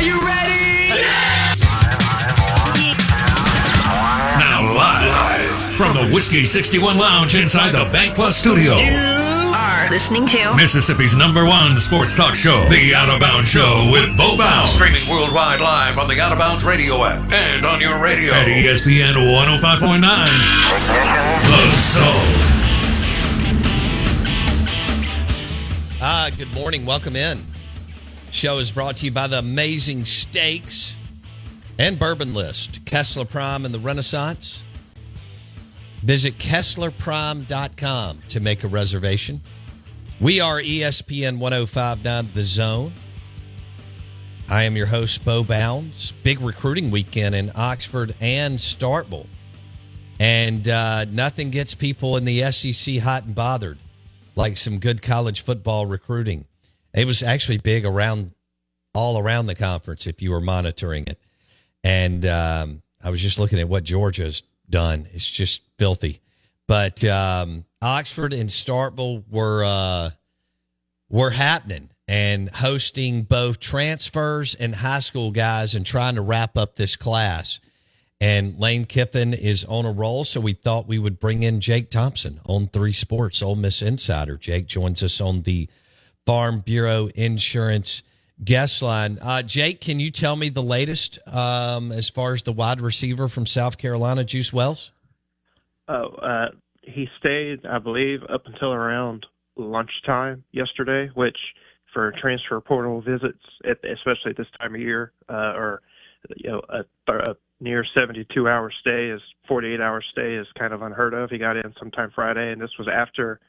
Are you ready? Yes! Now live from the Whiskey 61 Lounge inside the BankPlus studio. are listening to Mississippi's number one sports talk show, The Out of Bounds Show with Bo Bounds. Streaming worldwide live on the Out of Bounds radio app and on your radio at ESPN 105.9. The Zone. Ah, good morning. Welcome in. Show is brought to you by the amazing steaks and bourbon list, Kessler Prime and the Renaissance. Visit KesslerPrime.com to make a reservation. We are ESPN 1059 The Zone. I am your host, Bo Bounds. Big recruiting weekend in Oxford and Starkville. And uh, nothing gets people in the SEC hot and bothered like some good college football recruiting. It was actually big around all around the conference if you were monitoring it. And um, I was just looking at what Georgia's done. It's just filthy. But um, Oxford and Starkville were uh, were happening and hosting both transfers and high school guys and trying to wrap up this class. And Lane Kiffin is on a roll, so we thought we would bring in Jake Thompson on Three Sports, Ole Miss Insider. Jake joins us on the Farm Bureau Insurance guest line. Uh, Jake, can you tell me the latest um, as far as the wide receiver from South Carolina, Juice Wells? Oh, uh, he stayed, I believe, up until around lunchtime yesterday, which for transfer portal visits, especially at this time of year, uh, or you know, a, a near 72 hour stay is 48 hour stay is kind of unheard of. He got in sometime Friday, and this was after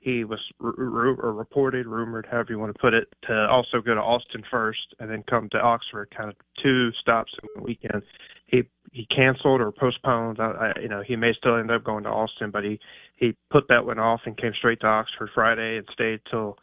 he was r- r- or reported, rumored, however you want to put it, to also go to Austin first and then come to Oxford, kind of two stops in the weekend. He he canceled or postponed. I, I, you know, he may still end up going to Austin, but he he put that one off and came straight to Oxford Friday and stayed till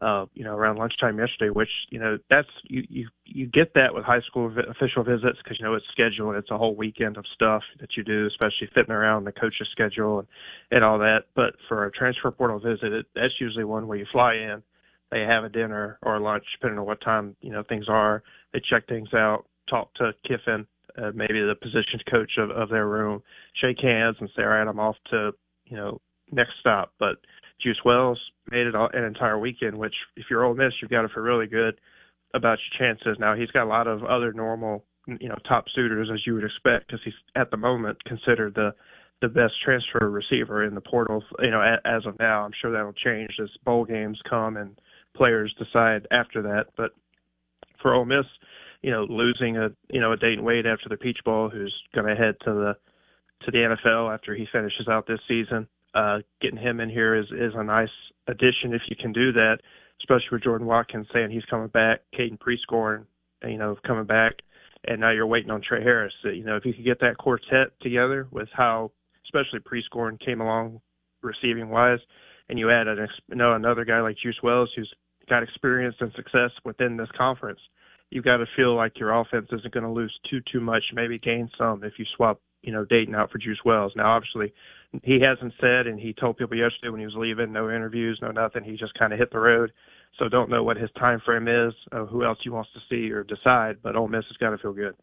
uh, you know around lunchtime yesterday. Which you know that's you you you get that with high school vi- official visits because you know it's scheduled. It's a whole weekend of stuff that you do, especially fitting around the coach's schedule and and all that. But for a transfer portal visit, it, that's usually one where you fly in, they have a dinner or lunch, depending on what time you know things are. They check things out, talk to Kiffin, uh, maybe the position coach of, of their room, shake hands, and say, "All right, I'm off to you know next stop." But Juice Wells made it all, an entire weekend, which if you're Ole Miss, you've got to feel really good about your chances. Now he's got a lot of other normal, you know, top suitors as you would expect because he's at the moment considered the the best transfer receiver in the portal. You know, a, as of now, I'm sure that'll change as bowl games come and players decide after that. But for Ole Miss, you know, losing a you know a Dayton Wade after the Peach Bowl, who's going to head to the to the NFL after he finishes out this season. Uh, getting him in here is is a nice addition if you can do that, especially with Jordan Watkins saying he's coming back, Caden Prieskorn, you know, coming back, and now you're waiting on Tre Harris. You know, if you could get that quartet together with how, especially Prieskorn came along receiving wise, and you add an you know another guy like Juice Wells who's got experience and success within this conference, you've got to feel like your offense isn't going to lose too too much, maybe gain some if you swap you know Dayton out for Juice Wells. Now obviously he hasn't said, and he told people yesterday when he was leaving, no interviews, no nothing. He just kind of hit the road. So don't know what his time frame is, uh, who else he wants to see or decide. But Ole Miss has got to feel good.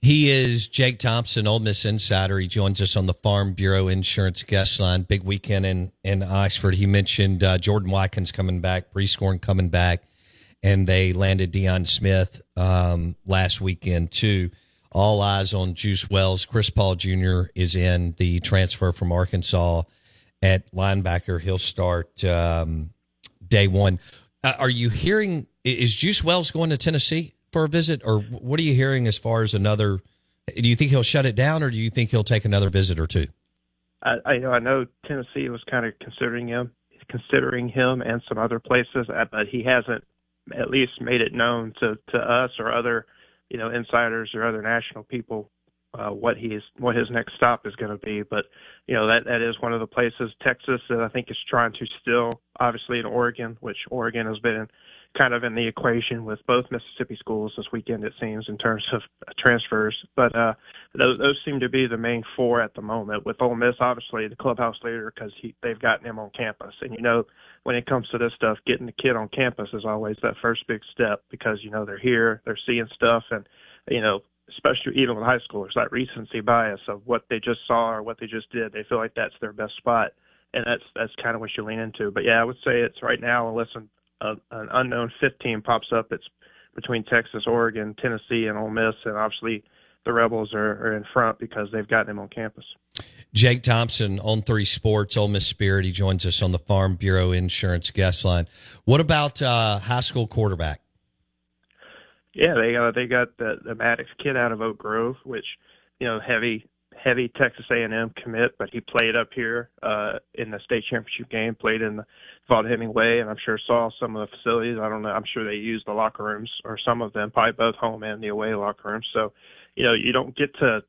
He is Jake Thompson, Ole Miss Insider. He joins us on the Farm Bureau Insurance guest line. Big weekend in, in Oxford. He mentioned uh, Jordan Watkins coming back, Prieskorn coming back, and they landed Deion Smith um, last weekend too. All eyes on Juice Wells. Chris Paul Jr. is in the transfer from Arkansas at linebacker. He'll start um, day one. Uh, are you hearing? Is Juice Wells going to Tennessee for a visit, or what are you hearing as far as another? Do you think he'll shut it down, or do you think he'll take another visit or two? I, I know I know Tennessee was kind of considering him, considering him, and some other places, uh, but he hasn't at least made it known to to us or other you know insiders or other national people uh, what he's what his next stop is going to be. But you know that that is one of the places Texas that I think is trying to still obviously in Oregon, which Oregon has been in, kind of in the equation with both Mississippi schools this weekend, it seems, in terms of transfers. But uh, those, those seem to be the main four at the moment. With Ole Miss, obviously, the clubhouse leader because they've gotten him on campus, and you know when it comes to this stuff, getting the kid on campus is always that first big step because you know they're here, they're seeing stuff, and you know especially even with high schoolers that recency bias of what they just saw or what they just did. They feel like that's their best spot and that's that's kind of what you lean into. But yeah, I would say it's right now unless a, an unknown fifth team pops up, it's between Texas, Oregon, Tennessee, and Ole Miss, and obviously the Rebels are, are in front because they've gotten him on campus. Jake Thompson on Three Sports, Ole Miss Spirit. He joins us on the Farm Bureau Insurance guest line. What about uh, high school quarterback? Yeah, they got they got the, the Maddox kid out of Oak Grove, which you know heavy heavy Texas A&M commit, but he played up here uh, in the state championship game, played in the Vaught-Hemingway, and I'm sure saw some of the facilities. I don't know. I'm sure they used the locker rooms or some of them, probably both home and the away locker rooms. So, you know, you don't get to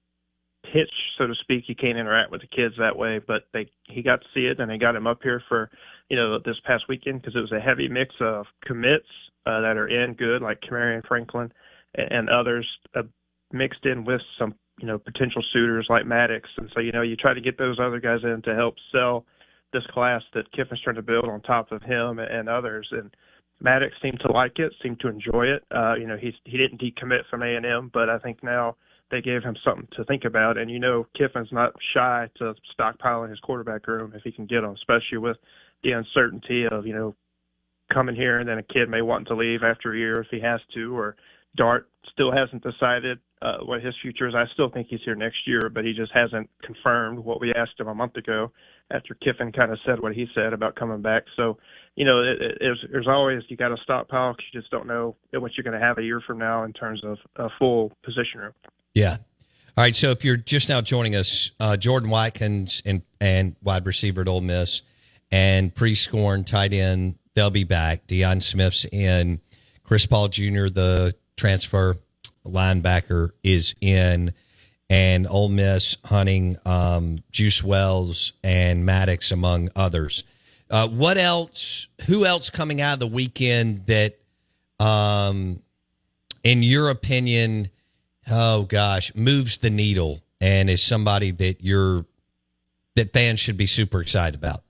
pitch, so to speak. You can't interact with the kids that way, but they he got to see it, and they got him up here for, you know, this past weekend because it was a heavy mix of commits uh, that are in good, like Kamarion Franklin, and, and others uh, mixed in with some you know potential suitors like Maddox, and so you know you try to get those other guys in to help sell this class that Kiffin's trying to build on top of him and others. And Maddox seemed to like it, seemed to enjoy it. Uh, you know, he he didn't decommit from A and M, but I think now they gave him something to think about. And you know, Kiffin's not shy to stockpile in his quarterback room if he can get them, especially with the uncertainty of you know coming here and then a kid may want to leave after a year if he has to, or Dart still hasn't decided uh, what his future is. I still think he's here next year, but he just hasn't confirmed what we asked him a month ago after Kiffin kind of said what he said about coming back. So, you know, it, it, there's, there's always you got to stockpile because you just don't know what you're going to have a year from now in terms of a full position room. Yeah. All right. So if you're just now joining us, uh, Jordan Watkins and, and wide receiver at Ole Miss and Prieskorn tight end, they'll be back. Deion Smith's in. Chris Paul Jr., the transfer linebacker, is in, and Ole Miss hunting um, Juice Wells and Maddox among others. Uh, what else? Who else coming out of the weekend that, um, in your opinion, oh gosh, moves the needle and is somebody that you're that fans should be super excited about?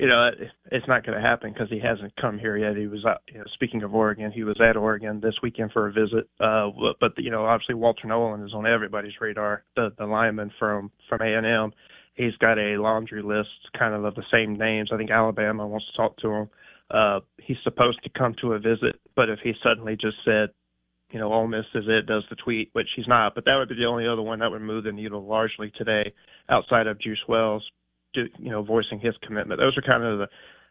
You know, it's not going to happen because he hasn't come here yet. He was, you know, speaking of Oregon, he was at Oregon this weekend for a visit. Uh, but you know, obviously Walter Nolen is on everybody's radar. The the lineman from from A and M, he's got a laundry list, kind of of the same names. I think Alabama wants to talk to him. Uh, he's supposed to come to a visit, but if he suddenly just said, you know, Ole Miss is it, does the tweet, which he's not, but that would be the only other one that would move the needle largely today, outside of Juice Wells you know, voicing his commitment. Those are kind of the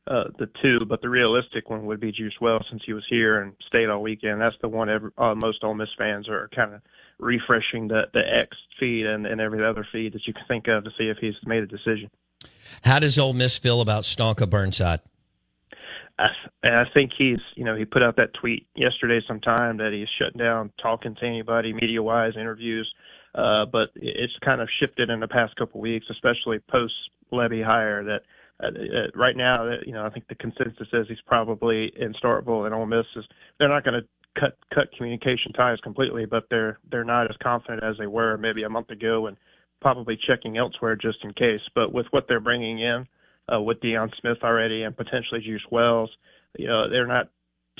uh, the two, but the realistic one would be Juice Wells since he was here and stayed all weekend. That's the one every, uh, most Ole Miss fans are kind of refreshing the the X feed and, and every other feed that you can think of to see if he's made a decision. How does Ole Miss feel about Stonka Burnside? I, I think he's, you know, he put out that tweet yesterday sometime that he's shutting down talking to anybody media wise, interviews. Uh, but it's kind of shifted in the past couple weeks, especially post Lebby hire. That uh, uh, right now, uh, you know, I think the consensus is he's probably in Starkville and Ole Miss is they're not going to cut cut communication ties completely, but they're they're not as confident as they were maybe a month ago, and probably checking elsewhere just in case. But with what they're bringing in, uh, with Deion Smith already and potentially Juice Wells, you know, they're not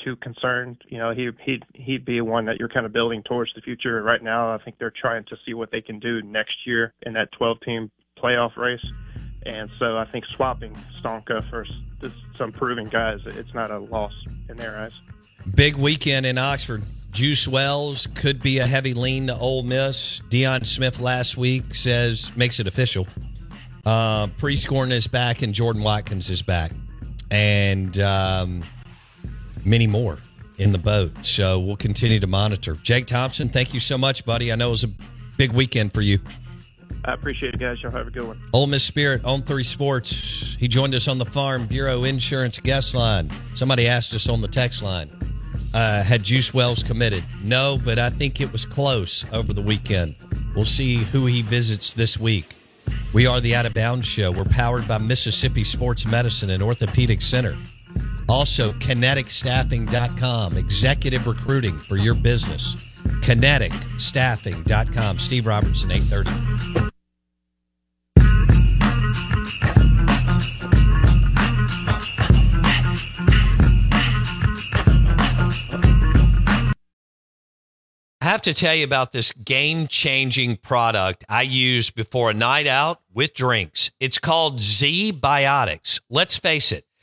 too concerned. You know, he he'd he'd be one that you're kind of building towards the future. Right now, I think they're trying to see what they can do next year in that 12 team playoff race. And so I think swapping Stonka for some proven guys, it's not a loss in their eyes. Big weekend in Oxford. Juice Wells could be a heavy lean to Ole Miss. Deion Smith last week says makes it official. Uh, Prieskorn is back and Jordan Watkins is back, and um, many more in the boat. So we'll continue to monitor. Jake Thompson, thank you so much, buddy. I know it was a big weekend for you. I appreciate it, guys. Y'all have a good one. Ole Miss Spirit on three sports. He joined us on the Farm Bureau Insurance guest line. Somebody asked us on the text line, uh, had Juice Wells committed? No, but I think it was close over the weekend. We'll see who he visits this week. We are the Out of Bounds Show. We're powered by Mississippi Sports Medicine and Orthopedic Center. Also, kineticstaffing.com, executive recruiting for your business. Kineticstaffing.com. Steve Robertson, 830. I have to tell you about this game changing product I use before a night out with drinks. It's called ZBiotics. Let's face it,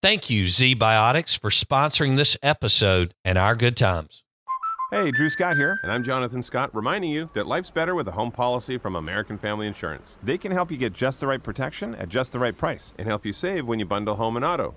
Thank you, ZBiotics, for sponsoring this episode and our good times. Hey, Drew Scott here, and I'm Jonathan Scott, reminding you that life's better with a home policy from American Family Insurance. They can help you get just the right protection at just the right price and help you save when you bundle home and auto.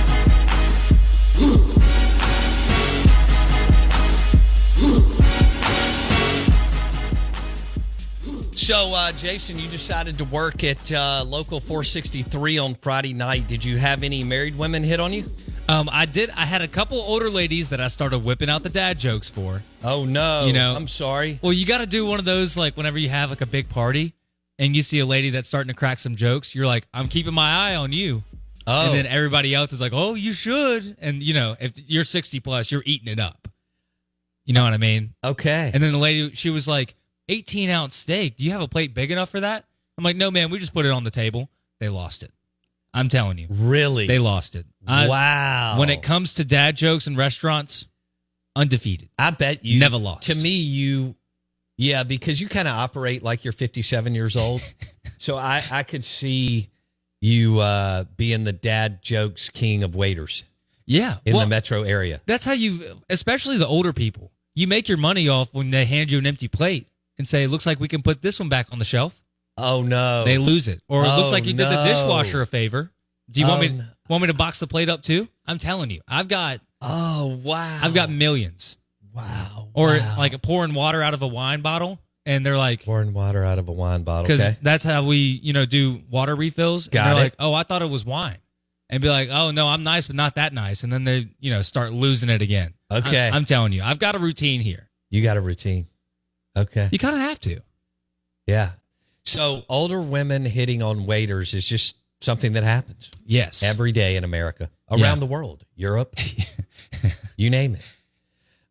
So, uh, Jason, you decided to work at uh, Local 463 on Friday night. Did you have any married women hit on you? Um, I did. I had a couple older ladies that I started whipping out the dad jokes for. Oh no! You know, I'm sorry. Well, you got to do one of those like whenever you have like a big party and you see a lady that's starting to crack some jokes. You're like, I'm keeping my eye on you. Oh, And then everybody else is like, oh, you should. And you know, if you're 60 plus, you're eating it up. You know what I mean? okay. And then the lady, she was like, 18 ounce steak. Do you have a plate big enough for that? I'm like, no, man. We just put it on the table. They lost it. I'm telling you, really? they lost it. I- wow. When it comes to dad jokes and restaurants, undefeated. I bet you Never lost. To me, you, yeah, because you kind of operate like you're 57 years old. so I, I could see you uh, being the dad jokes king of waiters Yeah. in well, the metro area. that's how you, especially the older people, you make your money off when they hand you an empty plate and say, it looks like we can put this one back on the shelf. Oh no! They lose it. Or it Oh, looks like you did the no. dishwasher a favor. Do you want Oh, me no. want me to box the plate up too? I'm telling you. I've got oh wow! I've got millions. wow. Or wow. like pouring water out of a wine bottle and they're like pouring water out of a wine bottle. because Okay. that's how we you know do water refills. Got and they're it. like, oh, I thought it was wine, and be like, oh no, I'm nice, but not that nice, and then they you know start losing it again. Okay. I'm, I'm telling you, I've got a routine here. You got a routine. Okay. You kind of have to. Yeah. So older women hitting on waiters is just something that happens Yes. every day in America, around Yeah. the world, Europe, you name it.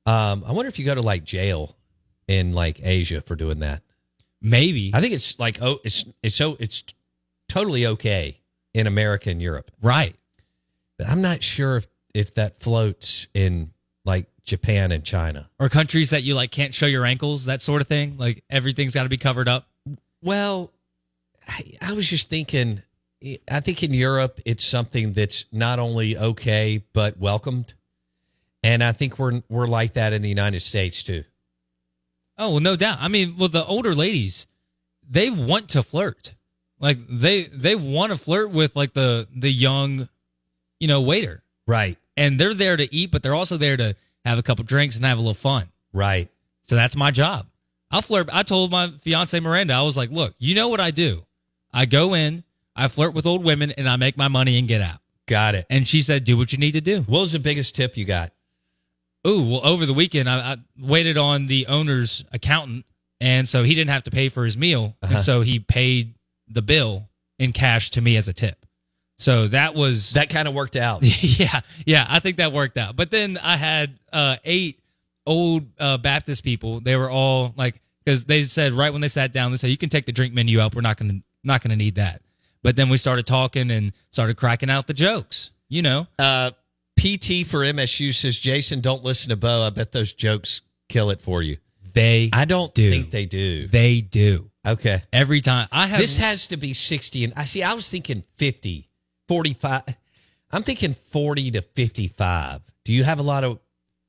Um, I wonder if you go to like jail in like Asia for doing that. Maybe. I think it's like oh, it's it's so it's totally okay in America and Europe, right. but I'm not sure if if that floats in like Japan and China. Or countries that you like can't show your ankles, that sort of thing. Like everything's got to be covered up. Well, I, I was just thinking I think in Europe it's something that's not only okay but welcomed, and I think we're we're like that in the United States too. Oh well, no doubt. I mean, well, the older ladies, they want to flirt. Like they they want to flirt with like the the young, you know, waiter. Right. And they're there to eat, but they're also there to have a couple drinks and have a little fun. Right. So that's my job. I'll flirt. I told my fiance Miranda, I was like, look, you know what I do? I go in, I flirt with old women, and I make my money and get out. Got it. And she said, do what you need to do. What was the biggest tip you got? Ooh, well, over the weekend, I, I waited on the owner's accountant, and so he didn't have to pay for his meal, Uh-huh. and so he paid the bill in cash to me as a tip. So that was That kind of worked out. yeah, yeah. I think that worked out. But then I had uh, eight old uh, Baptist people. They were all like, because they said right when they sat down, they said, "You can take the drink menu up. We're not gonna not gonna need that." But then we started talking and started cracking out the jokes. You know, Uh, PT for MSU says, Jason, don't listen to Bo. I bet those jokes kill it for you. they I don't do. think they do. they do Okay. every time. I have This has to be 60 and I see I was thinking 50, 45. I'm thinking 40 to 55. Do you have a lot of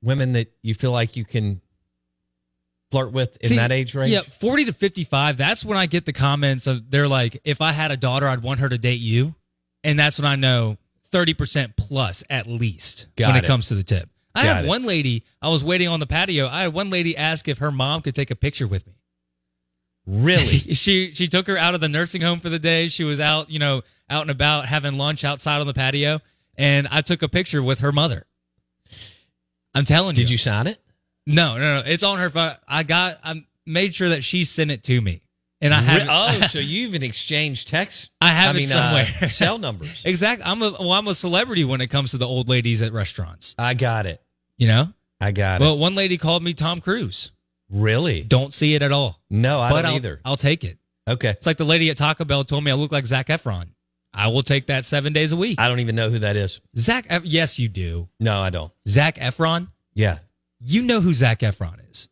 women that you feel like you can flirt with in See, that age range? Yeah, 40 to 55. That's when I get the comments of they're like, if I had a daughter, I'd want her to date you. And that's when I know 30% plus at least Got when it, it. comes to the tip. I Got had it. one lady, I was waiting on the patio. I had one lady ask if her mom could take a picture with me. Really? she she took her out of the nursing home for the day. She was out, you know, out and about having lunch outside on the patio, and I took a picture with her mother. I'm telling you. Did you sign it? No, no, no. It's on her phone. I got. I made sure that she sent it to me, and I have. Oh, so you even exchanged texts? I have I it mean, somewhere. Uh, cell numbers. exactly. I'm a. Well, I'm a celebrity when it comes to the old ladies at restaurants. I got it. You know. I got Well, it. one lady called me Tom Cruise. Really? Don't see it at all. No, I but don't I'll, either. I'll take it. Okay. It's like the lady at Taco Bell told me I look like Zac Efron. I will take that seven days a week. I don't even know who that is. Zac, Ef- yes, you do. No, I don't. Zac Efron. Yeah. You know who Zac Efron is.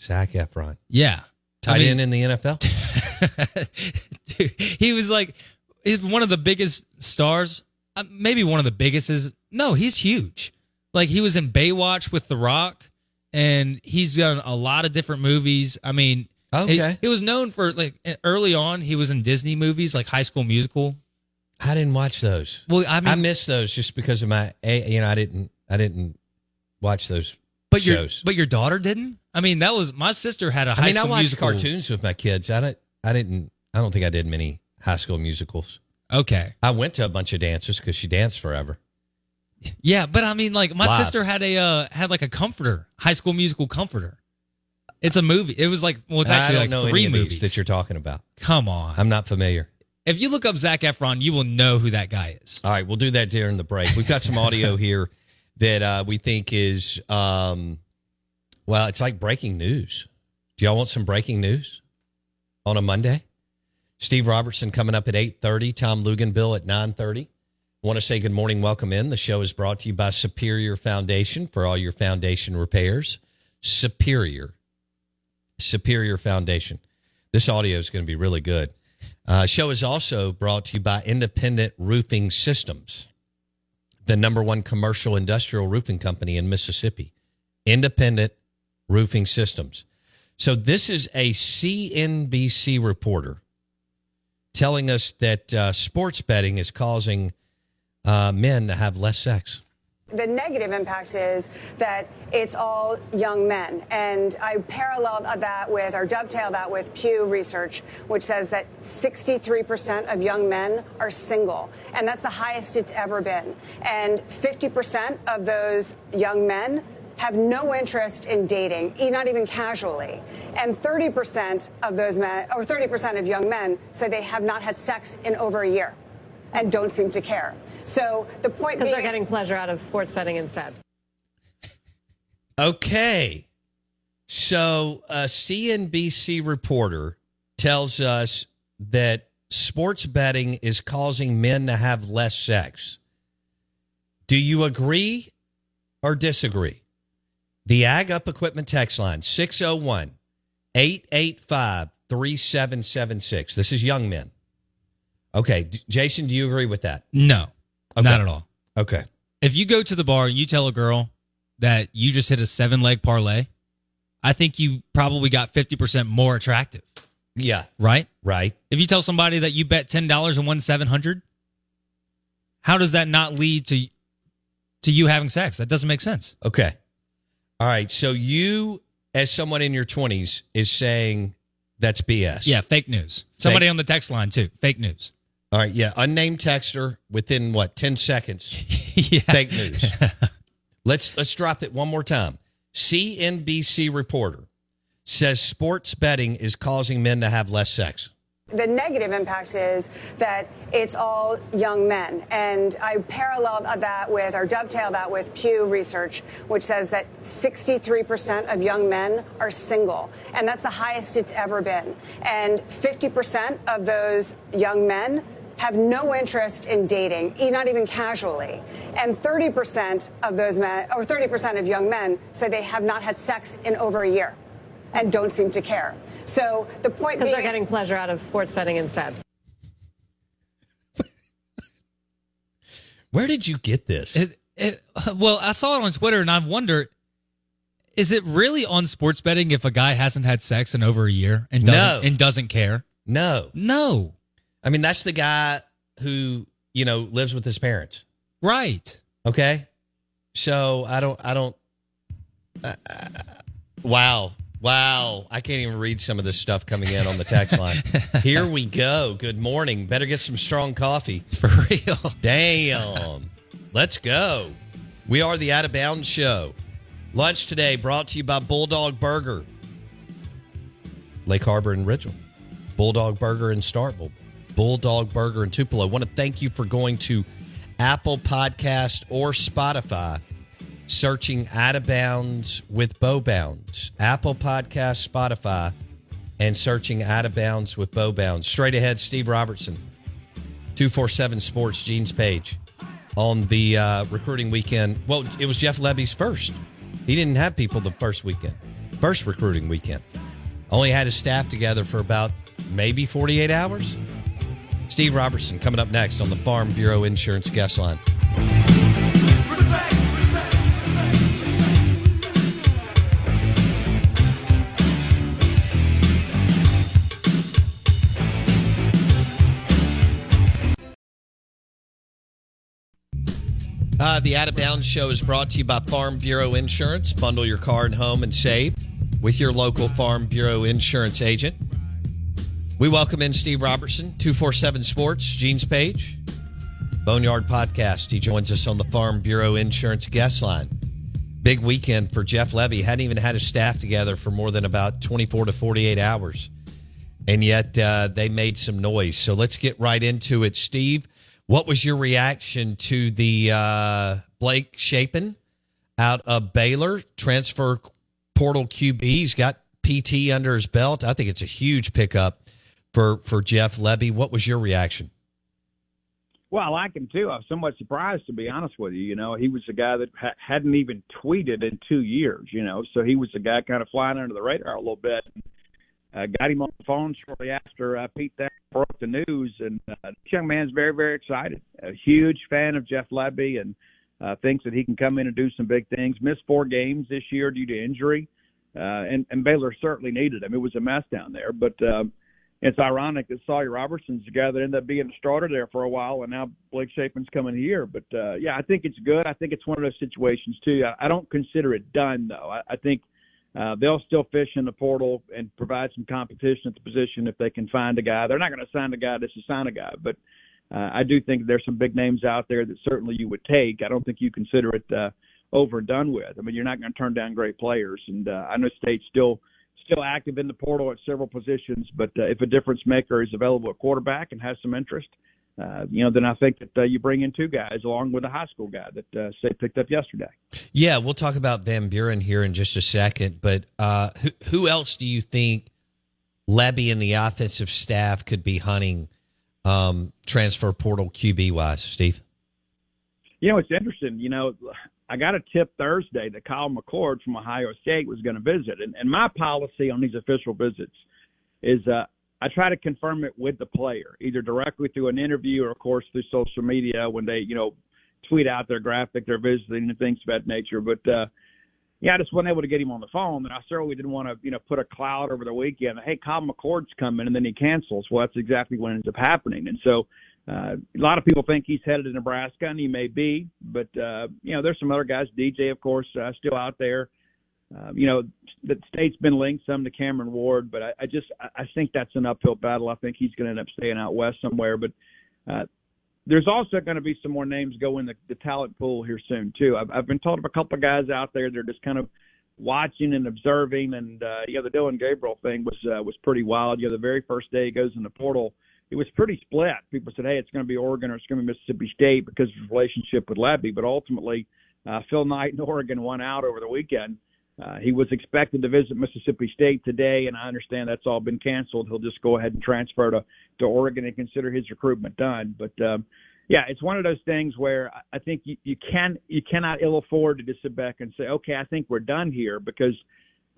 Zac Efron. Yeah. I mean- end in the NFL? Dude, he was like he's one of the biggest stars uh, maybe one of the biggest is no he's huge like he was in baywatch with the rock and he's done a lot of different movies i mean Okay. he, was known for like early on he was in disney movies like high school musical I didn't watch those. well i mean I missed those just because of my, you know, I didn't, I didn't watch those but your but your daughter didn't i mean that was my sister had a high I mean, I school watched musical cartoons with my kids. I didn't, I didn't, I don't think I did many high school musicals. okay I went to a bunch of dances because she danced forever. Yeah, but I mean, like my Live. sister had a uh, had like a comforter, High School Musical comforter. It's a movie. It was like well, it's I actually don't like know three any of movies these that you're talking about. Come on, I'm not familiar. if you look up Zac Efron, you will know who that guy is. All right, we'll do that during the break. We've got some audio here that uh, we think is, um, well, it's like breaking news. Do y'all want some breaking news on a Monday? Steve Robertson coming up at eight thirty. Tom Luginbill at nine thirty. Want to say good morning, welcome in. The show is brought to you by Superior Foundation for all your foundation repairs. Superior, Superior Foundation. This audio is going to be really good. Uh, show is also brought to you by Independent Roofing Systems, the number one commercial industrial roofing company in Mississippi. Independent Roofing Systems. So this is a CNBC reporter telling us that uh, sports betting is causing uh, men to have less sex. The negative impact is that it's all young men. And I parallel that with, or dovetail that with Pew Research, which says that 63% of young men are single. And that's the highest it's ever been. And 50% of those young men have no interest in dating, not even casually. And 30% of those men, or 30% of young men, say they have not had sex in over a year and don't seem to care. So the point Because being. they're getting pleasure out of sports betting instead. Okay. So a CNBC reporter tells us that sports betting is causing men to have less sex. Do you agree or disagree? The Ag Up Equipment text line 601 885 3776. This is young men. Okay, D- Jason, do you agree with that? No, Okay. not at all. Okay. If you go to the bar and you tell a girl that you just hit a seven leg parlay, I think you probably got 50% more attractive, Yeah. right? Right. If you tell somebody that you bet $10 and won 700, how does that not lead to to you having sex? That doesn't make sense. Okay. All right. So you, as someone in your twenties, is saying that's BS. Yeah, fake news. Somebody on the text line too. Fake news. All right. Yeah. Unnamed texter within what ten seconds. yeah. Fake news. let's let's drop it one more time. CNBC reporter says sports betting is causing men to have less sex. The negative impact is that it's all young men. And I parallel that with, or dovetail that with Pew Research, which says that 63% of young men are single. And that's the highest it's ever been. And 50% of those young men have no interest in dating, e- not even casually. And 30% of those men, or 30% of young men, say they have not had sex in over a year and don't seem to care. So the point Because being. they're getting pleasure out of sports betting instead. Where did you get this? It, it, well, I saw it on Twitter and I wonder is it really on sports betting if a guy hasn't had sex in over a year and doesn't No. and doesn't care? no. No. I mean, that's the guy who, you know, lives with his parents. Right. Okay. So I don't, I don't, uh, uh, wow. Wow. I can't even read some of this stuff coming in on the text line. Here we go. Good morning. Better get some strong coffee. For real. Damn. Let's go. We are the Out of Bounds Show. Lunch today brought to you by Bulldog Burger, Lake Harbor and Ridgeland, Bulldog Burger in Starkville, Bulldog Burger in Tupelo. I want to thank you for going to Apple Podcast or Spotify, searching Out of Bounds with Bo Bounds, Apple Podcast, Spotify, and searching Out of Bounds with Bo Bounds. Straight ahead, Steve Robertson. 247 Sports, Gene's page on the uh, recruiting weekend. Well, it was Jeff Lebby's first. He didn't have people the first weekend, first recruiting weekend. Only had his staff together for about maybe 48 hours. Steve Robertson coming up next on the Farm Bureau Insurance Guest Line. Uh, the Out of Bounds Show is brought to you by Farm Bureau Insurance. Bundle your car and home and save with your local Farm Bureau Insurance agent. We welcome in Steve Robertson, 247 Sports, Gene's Page, Boneyard Podcast. He joins us on the Farm Bureau Insurance guest line. Big weekend for Jeff Lebby. Hadn't even had his staff together for more than about 24 to 48 hours. And yet uh, they made some noise. So let's get right into it. Steve, what was your reaction to the uh, Blake Shapen out of Baylor transfer portal QB? He's got PT under his belt. I think it's a huge pickup for for Jeff Lebby. What was your reaction? Well, I like him too. I was somewhat surprised, to be honest with you. You know, he was a guy that ha- hadn't even tweeted in two years. You know, so he was a guy kind of flying under the radar a little bit. Uh, got him on the phone shortly after uh, Pete Thacker broke the news, and uh, this young man's very, very excited. A huge fan of Jeff Lebby, and uh, thinks that he can come in and do some big things. Missed four games this year due to injury, uh, and, and Baylor certainly needed him. It was a mess down there, but. Um, it's ironic that Sawyer Robertson's the guy that ended up being a starter there for a while, and now Blake Shapen's coming here. But uh, yeah, I think it's good. I think it's one of those situations too. I, I don't consider it done though. I, I think uh, they'll still fish in the portal and provide some competition at the position if they can find a guy. They're not going to sign a guy just to sign a guy, but uh, I do think there's some big names out there that certainly you would take. I don't think you consider it uh, over done with. I mean, you're not going to turn down great players, and uh, I know State's still still active in the portal at several positions. But uh, if a difference maker is available at quarterback and has some interest, uh, you know, then I think that uh, you bring in two guys along with a high school guy that uh, State picked up yesterday. Yeah, we'll talk about Van Buren here in just a second. But uh, who, who else do you think Lebby and the offensive staff could be hunting um, transfer portal QB wise, Steve? You know, it's interesting. You know, I got a tip Thursday that Kyle McCord from Ohio State was going to visit, and, and my policy on these official visits is uh, I try to confirm it with the player, either directly through an interview or, of course, through social media when they, you know, tweet out their graphic they're visiting and things of that nature. But uh, yeah, I just wasn't able to get him on the phone, and I certainly didn't want to, you know, put a cloud over the weekend. Hey, Kyle McCord's coming, and then he cancels. Well, that's exactly what ends up happening. And so, uh, a lot of people think he's headed to Nebraska, and he may be, but uh, you know, there's some other guys. DJ, of course, uh, still out there. Uh, you know, the state's been linked some to Cameron Ward, but I, I just I think that's an uphill battle. I think he's going to end up staying out west somewhere. But uh, there's also going to be some more names go in the, the talent pool here soon too. I've, I've been told of a couple of guys out there. They're just kind of watching and observing. And uh, yeah, the Dillon Gabriel thing was uh, was pretty wild. You know, the very first day he goes in the portal, it was pretty split. People said, hey, it's going to be Oregon or it's going to be Mississippi State because of his relationship with Lebby. But ultimately, uh, Phil Knight and Oregon won out over the weekend. Uh, he was expected to visit Mississippi State today, and I understand that's all been canceled. He'll just go ahead and transfer to to Oregon and consider his recruitment done. But um, yeah, it's one of those things where I think you, you can you cannot ill afford to just sit back and say, okay, I think we're done here because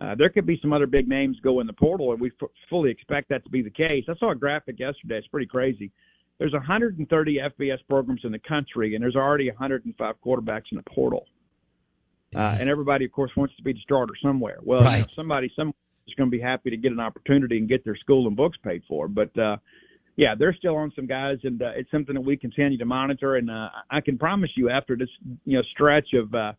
uh, there could be some other big names go in the portal, and we f- fully expect that to be the case. I saw a graphic yesterday; it's pretty crazy. There's 130 FBS programs in the country, and there's already 105 quarterbacks in the portal. Uh, and everybody, of course, wants to be the starter somewhere. Well, right. you know, somebody somewhere is going to be happy to get an opportunity and get their school and books paid for. But uh, yeah, they're still on some guys, and uh, it's something that we continue to monitor. And uh, I can promise you, after this you know stretch of uh,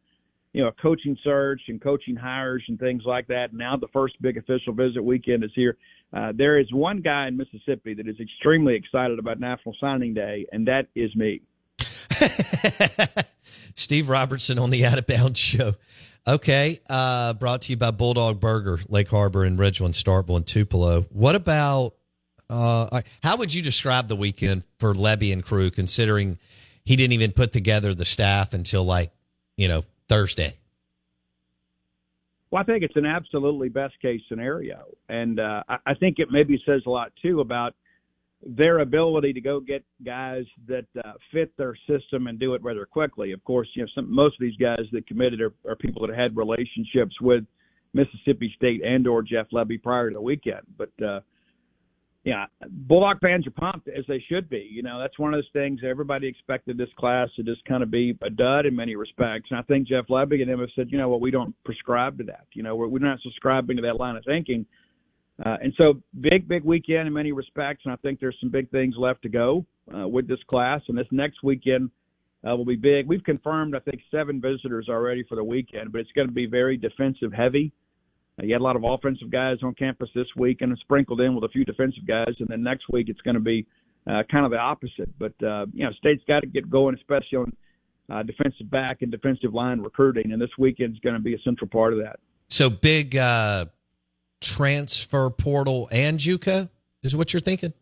you know coaching search and coaching hires and things like that, now the first big official visit weekend is here. Uh, there is one guy in Mississippi that is extremely excited about National Signing Day, and that is me. Steve Robertson on the Out of Bounds Show. Okay, uh, brought to you by Bulldog Burger, Lake Harbor, and Ridgeland, Starkville, and Tupelo. What about uh, how would you describe the weekend for Lebby and crew, considering he didn't even put together the staff until like you know Thursday? Well, I think it's an absolutely best case scenario, and uh, I think it maybe says a lot too about their ability to go get guys that uh, fit their system and do it rather quickly. Of course, you know, some, most of these guys that committed are, are people that had relationships with Mississippi State and or Jeff Lebby prior to the weekend. But uh, yeah, Bulldog fans are pumped as they should be. You know, that's one of those things. Everybody expected this class to just kind of be a dud in many respects, and I think Jeff Lebby and him have said, you know what, we don't prescribe to that. You know, we're, we're not subscribing to that line of thinking. Uh, and so, big, big weekend in many respects, and I think there's some big things left to go uh, with this class. And this next weekend uh, will be big. We've confirmed, I think, seven visitors already for the weekend, but it's going to be very defensive heavy. You had a lot of offensive guys on campus this week, and sprinkled in with a few defensive guys. And then next week, it's going to be uh, kind of the opposite. But uh, you know, state's got to get going, especially on uh, defensive back and defensive line recruiting, and this weekend is going to be a central part of that. So big uh, transfer portal and JUCO is what you're thinking?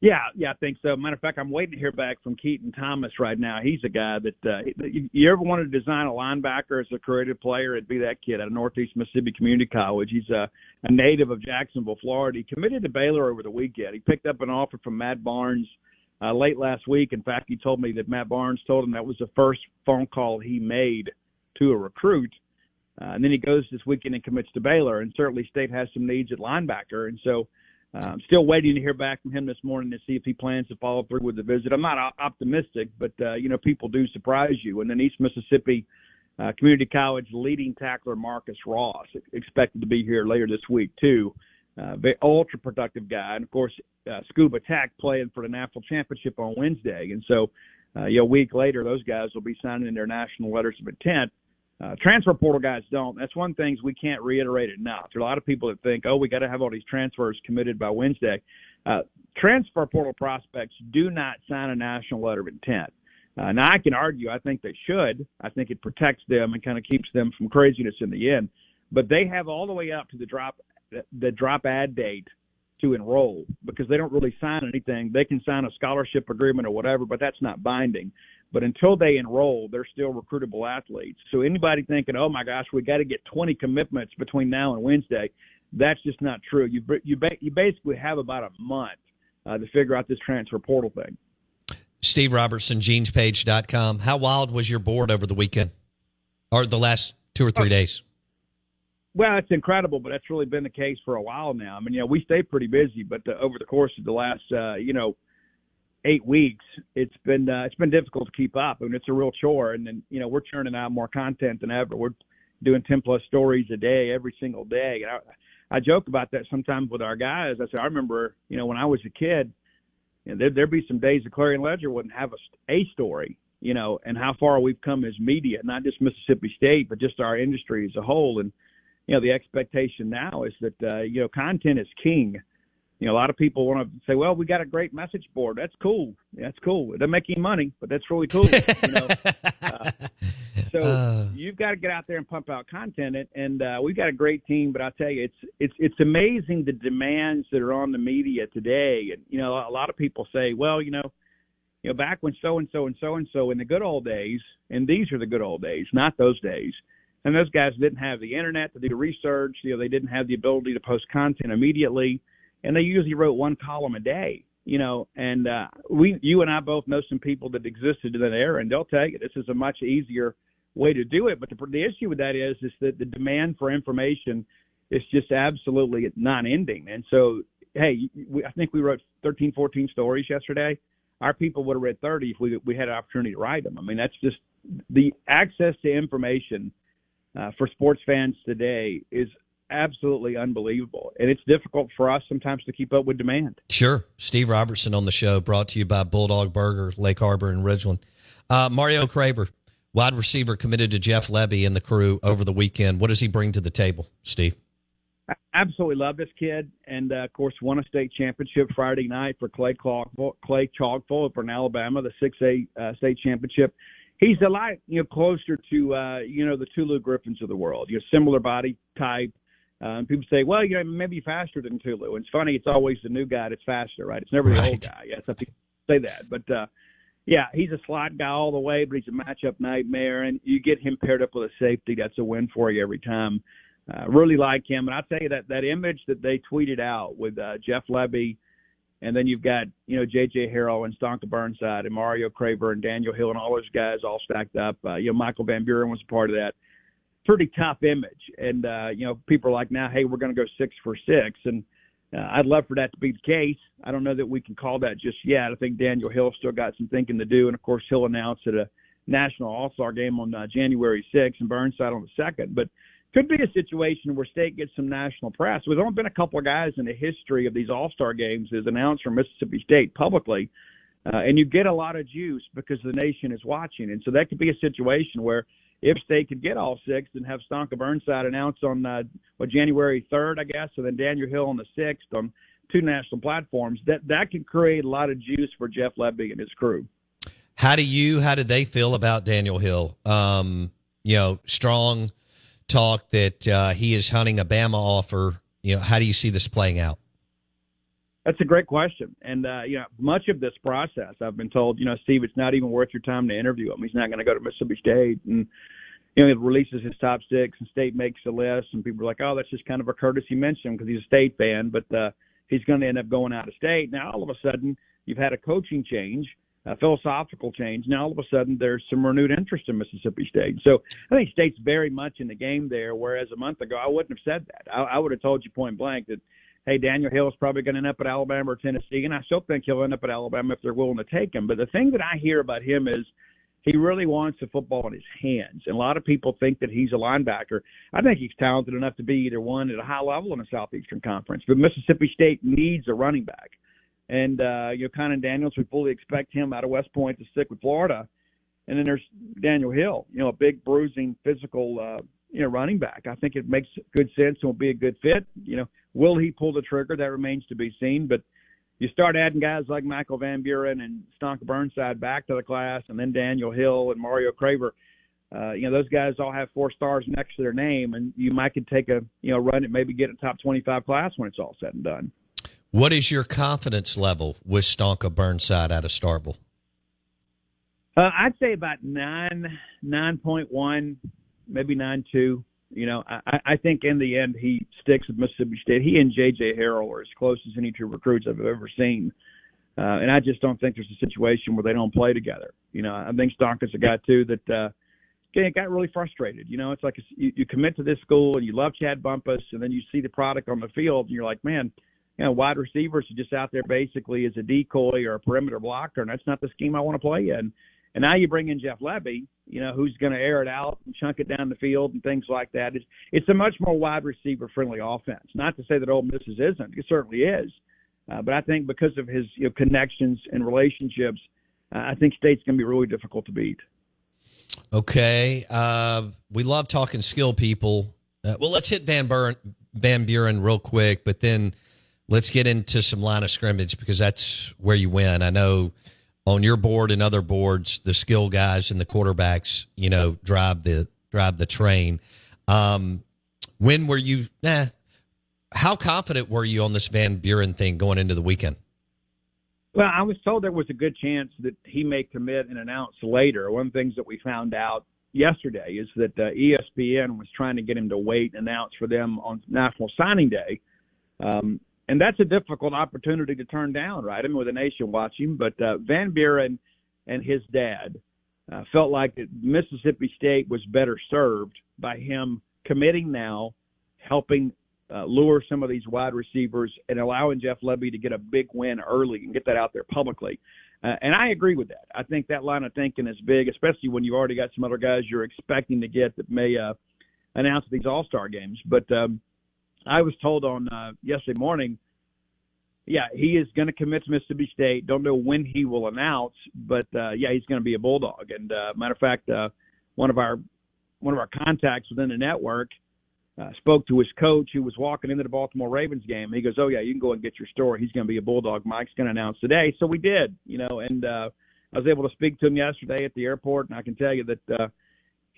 Yeah, yeah, I think so. Matter of fact, I'm waiting to hear back from Keaton Thomas right now. He's a guy that uh, you ever wanted to design a linebacker as a creative player, it'd be that kid out of Northeast Mississippi Community College. He's a, a native of Jacksonville, Florida. He committed to Baylor over the weekend. He picked up an offer from Matt Barnes uh, late last week. In fact, he told me that Matt Barnes told him that was the first phone call he made to a recruit. Uh, and then he goes this weekend and commits to Baylor. And certainly State has some needs at linebacker. And so uh, I'm still waiting to hear back from him this morning to see if he plans to follow through with the visit. I'm not optimistic, but, uh, you know, people do surprise you. And then East Mississippi uh, Community College leading tackler Marcus Ross expected to be here later this week, too. Uh, very ultra productive guy. And of course, uh, Scooba Tech playing for the national championship on Wednesday. And so, uh, you know, a week later, those guys will be signing their national letters of intent. Uh, transfer portal guys don't. That's one thing we can't reiterate enough. There are a lot of people that think, oh, we got to have all these transfers committed by Wednesday. Uh, transfer portal prospects do not sign a national letter of intent. Uh, now, I can argue, I think they should. I think it protects them and kind of keeps them from craziness in the end. But they have all the way up to the drop the drop ad date to enroll because they don't really sign anything. They can sign a scholarship agreement or whatever, but that's not binding. But until they enroll, they're still recruitable athletes. So anybody thinking, "Oh my gosh, we got to get 20 commitments between now and Wednesday," that's just not true. You you ba- you basically have about a month uh, to figure out this transfer portal thing. Steve Robertson, genespage.com. How wild was your board over the weekend or the last two or three days? Well, it's incredible, but that's really been the case for a while now. I mean, you know, we stay pretty busy, but uh, over the course of the last, uh, you know, eight weeks, it's been uh, it's been difficult to keep up. I mean, it's a real chore, and then you know we're churning out more content than ever. We're doing ten plus stories a day every single day. And I, I joke about that sometimes with our guys. I say I remember, you know, when I was a kid, you know, there, there'd be some days the Clarion Ledger wouldn't have a, a story, you know, and how far we've come as media, not just Mississippi State, but just our industry as a whole. And you know, the expectation now is that uh, you know content is king you know, a lot of people want to say, "Well, we got a great message board. That's cool. That's cool. It doesn't make any money, but that's really cool." you know, uh, so uh. you've got to get out there and pump out content, and, and uh, we've got a great team. But I tell you, it's it's it's amazing the demands that are on the media today. And you know, a lot of people say, "Well, you know." You know, back when so and so and so and so in the good old days, and these are the good old days, not those days. And those guys didn't have the internet to do research. You know, they didn't have the ability to post content immediately and they usually wrote one column a day you know and uh we you and i both know some people that existed in that era and they'll tell you this is a much easier way to do it but the, the issue with that is is that the demand for information is just absolutely non ending and so hey we, i think we wrote 13 14 stories yesterday. Our people would have read 30 if we we had an opportunity to write them. I mean that's just the access to information uh, for sports fans today is absolutely unbelievable. And it's difficult for us sometimes to keep up with demand. Sure. Steve Robertson on the show, brought to you by Bulldog Burger, Lake Harbor, and Ridgeland. Uh, Mario Craver, wide receiver, committed to Jeff Lebby and the crew over the weekend. What does he bring to the table, Steve? I absolutely love this kid, and uh, of course, won a state championship Friday night for Clay Chalkville, Clay Chalkville from Alabama, the six A uh, state championship. He's a lot, you know, closer to uh, you know the Tulu Griffins of the world. You know, similar body type, um, people say, well, you know, maybe faster than Tulu. And it's funny, it's always the new guy that's faster, right? It's never the right. old guy. Yeah, some people say that, but uh, yeah, he's a slot guy all the way, but he's a matchup nightmare. And you get him paired up with a safety, that's a win for you every time. Uh, really like him, and I'll tell you that that image that they tweeted out with uh, Jeff Lebby, and then you've got you know J.J. Harrell and Stonka Burnside and Mario Craver and Daniel Hill and all those guys all stacked up. Uh, you know Michael Van Buren was a part of that pretty tough image. And uh, you know, people are like, now, hey, we're going to go six for six, and uh, I'd love for that to be the case. I don't know that we can call that just yet. I think Daniel Hill still got some thinking to do, and of course, he'll announce at a national All Star game on uh, January 6th and Burnside on the second. But could be a situation where state gets some national press. There's only been a couple of guys in the history of these All Star games as announced from Mississippi State publicly. Uh, and you get a lot of juice because the nation is watching. And so that could be a situation where if State could get all six and have Stonka Burnside announced on uh, January 3rd, I guess, and then Daniel Hill on the 6th on two national platforms, that that could create a lot of juice for Jeff Lebby and his crew. How do you? How did they feel about Daniel Hill? Um, you know, strong talk that uh, he is hunting a Bama offer. You know, how do you see this playing out? That's a great question. And, uh, you know, much of this process, I've been told, you know, Steve, it's not even worth your time to interview him. He's not going to go to Mississippi State. And, you know, he releases his top six and State makes a list. And people are like, oh, that's just kind of a courtesy mention because he's a State fan. But uh, he's going to end up going out of state. Now, all of a sudden, you've had a coaching change, a philosophical change. Now, all of a sudden, there's some renewed interest in Mississippi State. So I think State's very much in the game there, whereas a month ago, I wouldn't have said that. I, I would have told you point blank that – hey, Daniel Hill is probably going to end up at Alabama or Tennessee, and I still think he'll end up at Alabama if they're willing to take him. But the thing that I hear about him is he really wants the football in his hands. And a lot of people think that he's a linebacker. I think he's talented enough to be either one at a high level in the Southeastern Conference. But Mississippi State needs a running back. And uh, you know, Khanan Daniels, we fully expect him out of West Point to stick with Florida. And then there's Daniel Hill, you know, a big bruising physical uh, you know running back. I think it makes good sense and will be a good fit. You know, will he pull the trigger? That remains to be seen. But you start adding guys like Michael Van Buren and Stonka Burnside back to the class, and then Daniel Hill and Mario Craver. Uh, you know, those guys all have four stars next to their name, and you might could take a you know run at maybe get a top twenty five class when it's all said and done. What is your confidence level with Stonka Burnside out of Starkville? Uh, I'd say about nine, nine point one, maybe nine two. You know, I, I think in the end he sticks with Mississippi State. He and J.J. Harrell are as close as any two recruits I've ever seen. Uh, and I just don't think there's a situation where they don't play together. You know, I think Stonka's a guy too that uh, got really frustrated. You know, it's like you, you commit to this school and you love Chad Bumphis, and then you see the product on the field, and you're like, man, you know, wide receivers are just out there basically as a decoy or a perimeter blocker, and that's not the scheme I want to play in. And now you bring in Jeff Lebby, you know, who's going to air it out and chunk it down the field and things like that. It's it's a much more wide receiver friendly offense. Not to say that Ole Miss isn't, it certainly is, uh, but I think because of his you know, connections and relationships, uh, I think State's going to be really difficult to beat. Okay, uh, we love talking skill people. Uh, well, let's hit Van Buren, Van Buren real quick, but then let's get into some line of scrimmage because that's where you win. I know on your board and other boards, the skill guys and the quarterbacks, you know, drive the drive the train. Um, when were you? How confident were you on this Van Buren thing going into the weekend? Well, I was told there was a good chance that he may commit and announce later. One of the things that we found out yesterday is that uh, ESPN was trying to get him to wait and announce for them on National Signing Day. Um, and that's a difficult opportunity to turn down, right? I mean, with the nation watching, but uh, Van Buren and his dad uh, felt like Mississippi State was better served by him committing now, helping uh, lure some of these wide receivers, and allowing Jeff Lebby to get a big win early and get that out there publicly. Uh, and I agree with that. I think that line of thinking is big, especially when you've already got some other guys you're expecting to get that may uh, announce these All Star games. But um, I was told on uh, yesterday morning, yeah, he is going to commit to Mississippi State. Don't know when he will announce, but uh, yeah, he's going to be a Bulldog. And uh, matter of fact, uh, one of our one of our contacts within the network uh, spoke to his coach who was walking into the Baltimore Ravens game. He goes, "Oh yeah, you can go and get your story. He's going to be a Bulldog. Mike's going to announce today." So we did, you know, and uh, I was able to speak to him yesterday at the airport, and I can tell you that uh,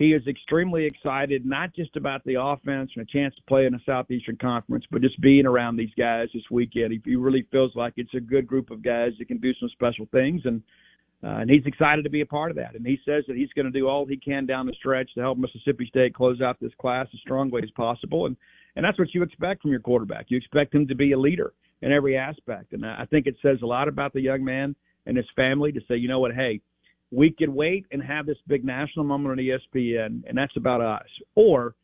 he is extremely excited, not just about the offense and a chance to play in the Southeastern Conference, but just being around these guys this weekend. He, he really feels like it's a good group of guys that can do some special things, and uh, and he's excited to be a part of that. And he says that he's going to do all he can down the stretch to help Mississippi State close out this class as strongly as possible. And and that's what you expect from your quarterback. You expect him to be a leader in every aspect. And I think it says a lot about the young man and his family to say, you know what, hey, we could wait and have this big national moment on ESPN, and that's about us. Or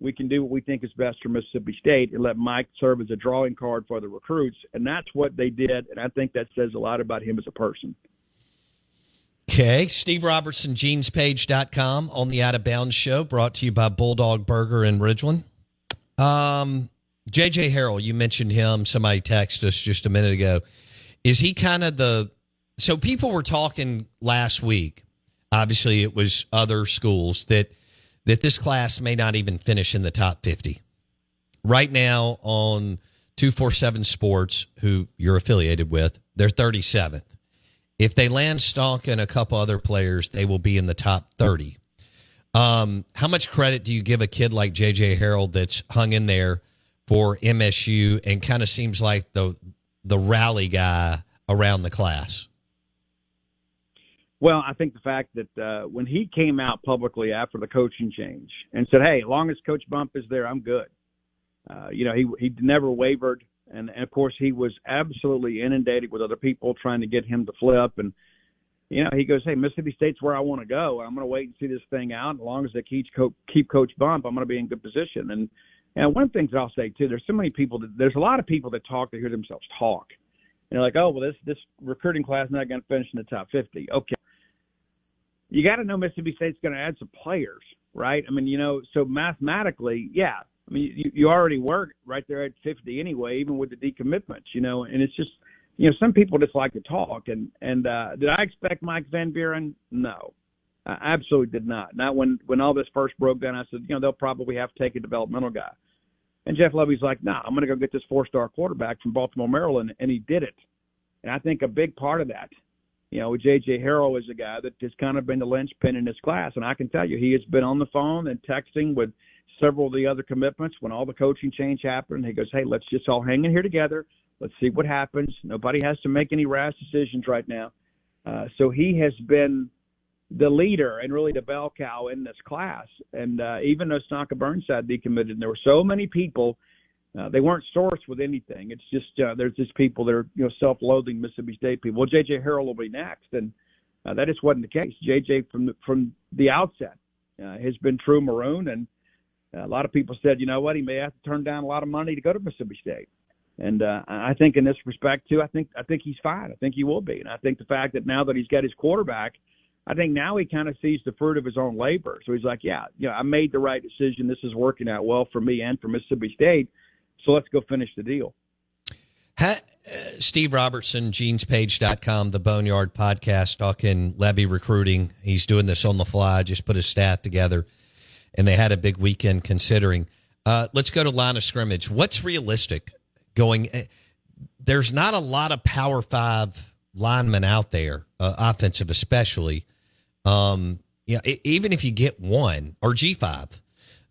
we can do what we think is best for Mississippi State and let Mike serve as a drawing card for the recruits. And that's what they did. And I think that says a lot about him as a person. Okay. Steve Robertson, genespage.com on the Out of Bounds show, brought to you by Bulldog Burger in Ridgeland. Um, JJ Harrell, you mentioned him. Somebody texted us just a minute ago. Is he kind of the so people were talking last week. Obviously, it was other schools that that this class may not even finish in the top fifty. Right now on two four seven Sports, who you're affiliated with, they're thirty seventh. If they land Stonka and a couple other players, they will be in the top thirty. Um, how much credit do you give a kid like JJ Harrell that's hung in there for MSU and kind of seems like the the rally guy around the class? Well, I think the fact that uh, when he came out publicly after the coaching change and said, "Hey, as long as Coach Bump is there, I'm good," uh, you know, he he never wavered, and, and of course he was absolutely inundated with other people trying to get him to flip, and you know, he goes, "Hey, Mississippi State's where I want to go. I'm going to wait and see this thing out. As long as they keep keep Coach Bump, I'm going to be in good position." And and one the things I'll say too, there's so many people that there's a lot of people that talk to hear themselves talk. And they're like, oh, well, this this recruiting class not going to finish in the top 50. Okay, you got to know Mississippi State's going to add some players, right? I mean, you know, so mathematically, yeah. I mean, you, you already were right there at 50 anyway, even with the decommitments, you know, and it's just, you know, some people just like to talk. And, and, uh, did I expect Mike Van Buren? No, I absolutely did not. Not when, when all this first broke down, I said, you know, they'll probably have to take a developmental guy. And Jeff Lebby's like, nah, I'm going to go get this four star quarterback from Baltimore, Maryland. And he did it. And I think a big part of that you know, J.J. Harrell is a guy that has kind of been the linchpin in this class. And I can tell you, he has been on the phone and texting with several of the other commitments when all the coaching change happened. He goes, hey, let's just all hang in here together. Let's see what happens. Nobody has to make any rash decisions right now. Uh, so he has been the leader and really the bell cow in this class. And uh, even though Stonka Burnside decommitted, and there were so many people – uh, they weren't sourced with anything. It's just uh, there's just people that are you know self-loathing Mississippi State people. Well, J.J. Harrell will be next, and uh, that just wasn't the case. J.J. from the, from the outset uh, has been true maroon, and a lot of people said, you know what, he may have to turn down a lot of money to go to Mississippi State. And uh, I think in this respect too, I think I think he's fine. I think he will be, and I think the fact that now that he's got his quarterback, I think now he kind of sees the fruit of his own labor. So he's like, yeah, you know, I made the right decision. This is working out well for me and for Mississippi State. So let's go finish the deal. Ha, uh, Steve Robertson, genespage.com, the Boneyard podcast, talking Lebby recruiting. He's doing this on the fly, just put his staff together, and they had a big weekend considering. Uh, let's go to line of scrimmage. What's realistic? going. Eh, there's not a lot of Power Five linemen out there, uh, offensive especially. Um, yeah, even if you get one or G five,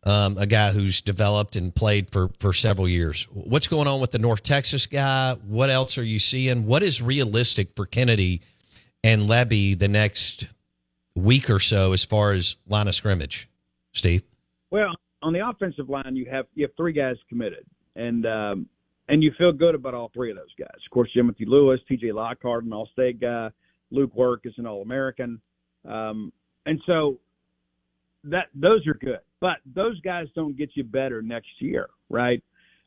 um, a guy who's developed and played for for several years. What's going on with the North Texas guy? What else are you seeing? What is realistic for Kennedy and Lebby the next week or so as far as line of scrimmage, Steve? Well, on the offensive line, you have you have three guys committed, and um, and you feel good about all three of those guys. Of course, Timothy Lewis, T.J. Lockhart, an All-State guy. Luke Work is an All-American, um, and so that those are good. But those guys don't get you better next year, right?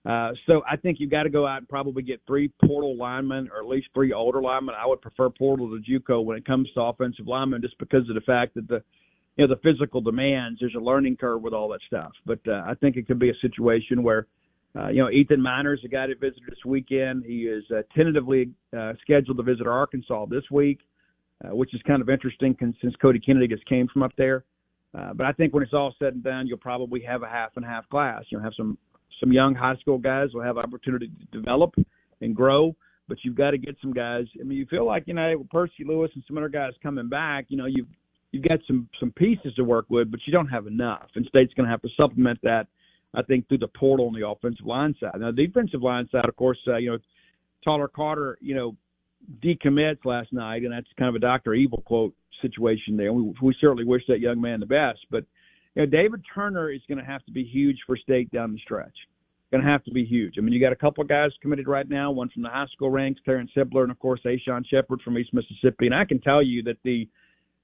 Uh, so I think you've got to go out and probably get three portal linemen or at least three older linemen. I would prefer portal to JUCO when it comes to offensive linemen, just because of the fact that the you know the physical demands. There's a learning curve with all that stuff. But uh, I think it could be a situation where uh, you know, Ethan Miner's the guy that visited this weekend. He is uh, tentatively uh, scheduled to visit Arkansas this week, uh, which is kind of interesting since Cody Kennedy just came from up there. Uh, but I think when it's all said and done, you'll probably have a half and half class. You'll have some some young high school guys will have opportunity to develop and grow, but you've got to get some guys. I mean, you feel like you know Percy Lewis and some other guys coming back. You know, you've you've got some some pieces to work with, but you don't have enough, and State's going to have to supplement that I think through the portal on the offensive line side. Now, the defensive line side, of course, uh, you know, Tyler Carter, you know, decommits last night, and that's kind of a Doctor Evil quote situation there. We, we certainly wish that young man the best, but you know, David Turner is going to have to be huge for State down the stretch. Going to have to be huge. I mean, you got a couple of guys committed right now. One from the high school ranks, Terrence Hibbler, and of course, Ashawn Shepard from East Mississippi. And I can tell you that the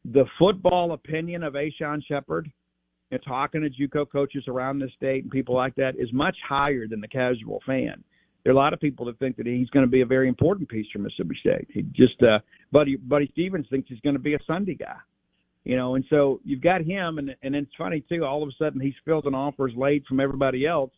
the football opinion of Ashawn Shepard and talking to JUCO coaches around the state and people like that is much higher than the casual fan. There are a lot of people that think that he's going to be a very important piece for Mississippi State. He just, uh, Buddy Buddy Stephens thinks he's going to be a Sunday guy, you know. And so you've got him, and and it's funny too. All of a sudden he's fielding offers late from everybody else,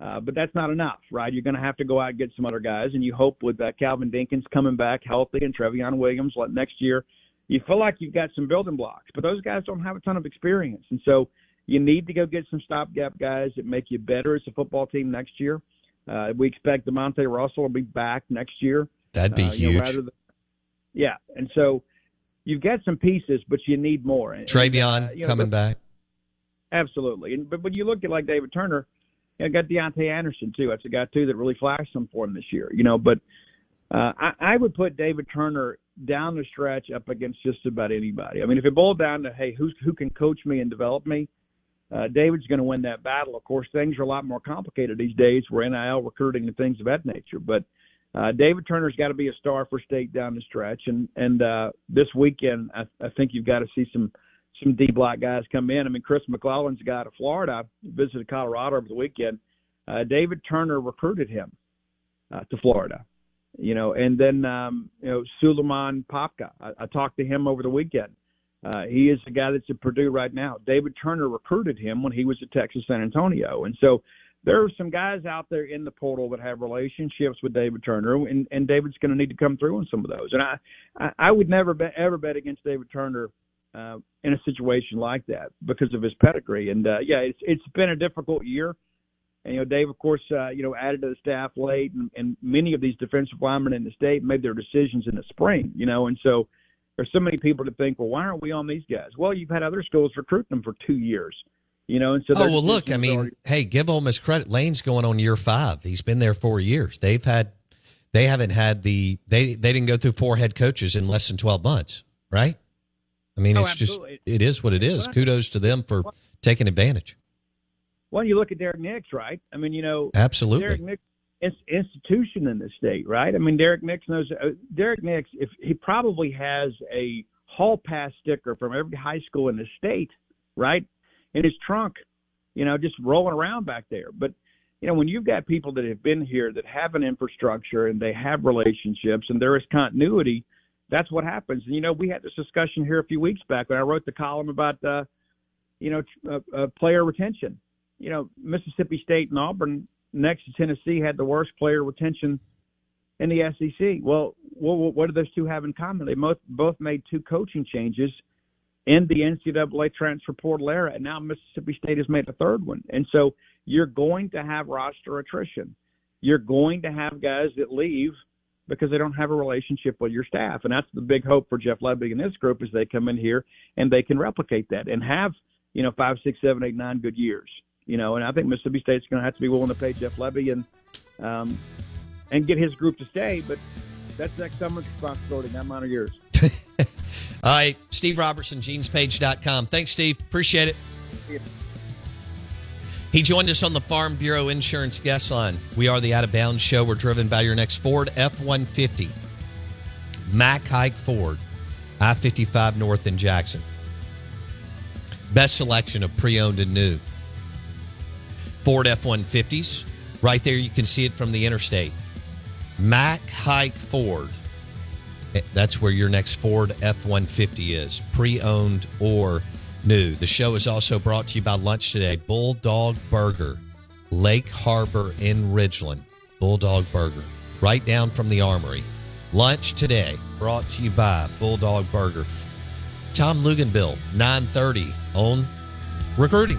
uh, but that's not enough, right? You're going to have to go out and get some other guys, and you hope with uh, Calvin Dinkins coming back healthy and Trevion Williams like next year, you feel like you've got some building blocks. But those guys don't have a ton of experience, and so you need to go get some stopgap guys that make you better as a football team next year. Uh, we expect Demonte Russell will be back next year. That'd be uh, huge. Know, than, yeah, and so you've got some pieces, but you need more. Travion uh, you know, coming but, back. Absolutely, and but when you look at like David Turner, you know, got Deontay Anderson too. That's a guy too that really flashed some for him this year. You know, but uh, I, I would put David Turner down the stretch up against just about anybody. I mean, if it boiled down to hey, who's who can coach me and develop me, uh, David's going to win that battle. Of course, things are a lot more complicated these days for NIL recruiting and things of that nature. But uh, David Turner's got to be a star for state down the stretch, and and uh, this weekend I, I think you've got to see some some D block guys come in. I mean, Chris McClellan's a guy to Florida. visited Colorado over the weekend. Uh, David Turner recruited him uh, to Florida, you know, and then um, you know Suleiman Papka. I, I talked to him over the weekend. Uh, he is the guy that's at Purdue right now. David Turner recruited him when he was at Texas San Antonio, and so there are some guys out there in the portal that have relationships with David Turner, and, and David's going to need to come through on some of those. And I, I, I would never bet, ever bet against David Turner uh, in a situation like that because of his pedigree. And uh, yeah, it's it's been a difficult year. And you know, Dave, of course, uh, you know, added to the staff late, and, and many of these defensive linemen in the state made their decisions in the spring. You know, and so there's so many people to think, well, why aren't we on these guys? Well, you've had other schools recruit them for two years, you know, and so. Oh well, look, I mean, already- hey, give Ole Miss credit. Lane's going on year five. He's been there four years. They've had, they haven't had the they they didn't go through four head coaches in less than twelve months, right? I mean, oh, it's absolutely. just it is what it is. Kudos to them for taking advantage. Well, you look at Derrick Nix, right? I mean, you know, absolutely. Derrick Nix institution in the state, right? I mean, Derrick Nix knows. Uh, Derrick Nix, if he probably has a hall pass sticker from every high school in the state, right? in his trunk, you know, just rolling around back there. But you know, when you've got people that have been here that have an infrastructure and they have relationships and there is continuity, that's what happens. And you know, we had this discussion here a few weeks back when I wrote the column about, uh, you know, uh, uh, player retention. You know, Mississippi State and Auburn next to Tennessee had the worst player retention in the SEC. Well, what, what do those two have in common? They both both made two coaching changes in the NCAA transfer portal era, and now Mississippi State has made a third one. And so you're going to have roster attrition. You're going to have guys that leave because they don't have a relationship with your staff, and that's the big hope for Jeff Lebby and this group is they come in here and they can replicate that and have you know five, six, seven, eight, nine good years. You know, and I think Mississippi State's going to have to be willing to pay Jeff Lebby and um, and get his group to stay, but that's next summer's responsibility, not mine or yours. All right, Steve Robertson, genespage.com. Thanks, Steve. Appreciate it. He joined us on the Farm Bureau Insurance guest line. We are the Out of Bounds Show. We're driven by your next Ford F 150. Mack Hike Ford, I 55 North in Jackson. Best selection of pre owned and new. Ford F 150s. Right there, you can see it from the interstate. Mac Hike Ford. Eh, that's where your next Ford F 150 is, pre owned or new. The show is also brought to you by lunch today Bulldog Burger, Lake Harbor in Ridgeland. Bulldog Burger, right down from the Armory. Lunch today, brought to you by Bulldog Burger. Tom Luginbill, 930 on recruiting.